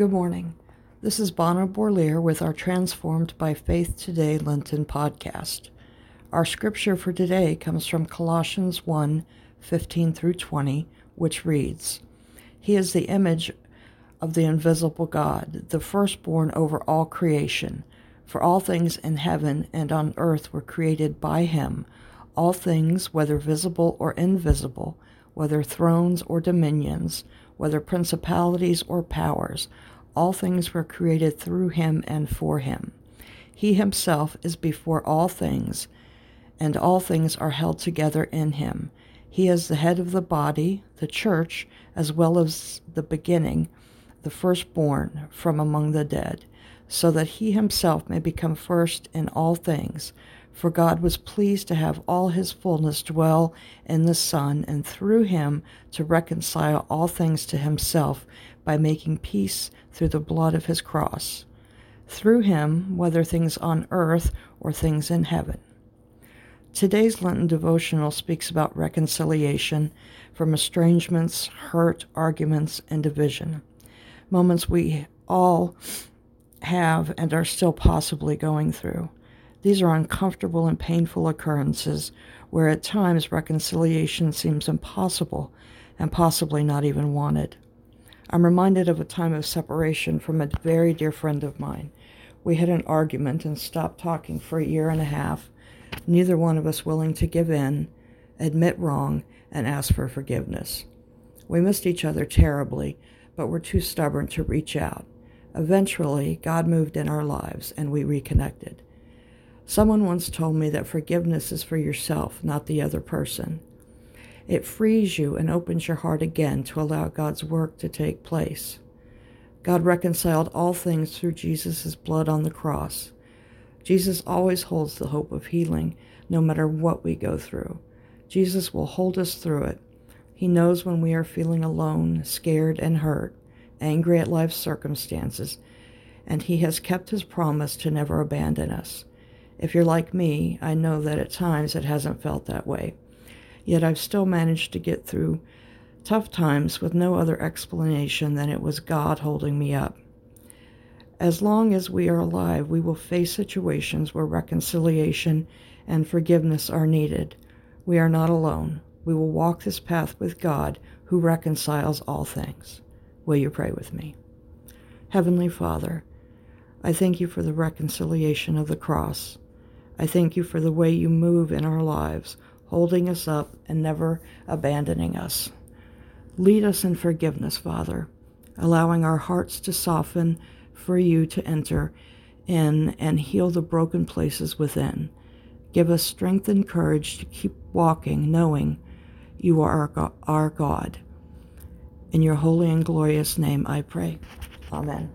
Good morning. This is Bona Bourlier with our Transformed by Faith Today Lenten podcast. Our scripture for today comes from Colossians 1 15 through 20, which reads He is the image of the invisible God, the firstborn over all creation. For all things in heaven and on earth were created by him. All things, whether visible or invisible, whether thrones or dominions, whether principalities or powers, all things were created through him and for him. He himself is before all things, and all things are held together in him. He is the head of the body, the church, as well as the beginning, the firstborn from among the dead, so that he himself may become first in all things. For God was pleased to have all his fullness dwell in the Son, and through him to reconcile all things to himself by making peace through the blood of his cross. Through him, whether things on earth or things in heaven. Today's Lenten devotional speaks about reconciliation from estrangements, hurt, arguments, and division. Moments we all have and are still possibly going through. These are uncomfortable and painful occurrences where at times reconciliation seems impossible and possibly not even wanted. I'm reminded of a time of separation from a very dear friend of mine. We had an argument and stopped talking for a year and a half, neither one of us willing to give in, admit wrong, and ask for forgiveness. We missed each other terribly, but were too stubborn to reach out. Eventually, God moved in our lives and we reconnected. Someone once told me that forgiveness is for yourself, not the other person. It frees you and opens your heart again to allow God's work to take place. God reconciled all things through Jesus' blood on the cross. Jesus always holds the hope of healing, no matter what we go through. Jesus will hold us through it. He knows when we are feeling alone, scared, and hurt, angry at life's circumstances, and He has kept His promise to never abandon us. If you're like me, I know that at times it hasn't felt that way. Yet I've still managed to get through tough times with no other explanation than it was God holding me up. As long as we are alive, we will face situations where reconciliation and forgiveness are needed. We are not alone. We will walk this path with God who reconciles all things. Will you pray with me? Heavenly Father, I thank you for the reconciliation of the cross. I thank you for the way you move in our lives, holding us up and never abandoning us. Lead us in forgiveness, Father, allowing our hearts to soften for you to enter in and heal the broken places within. Give us strength and courage to keep walking, knowing you are our God. In your holy and glorious name I pray. Amen.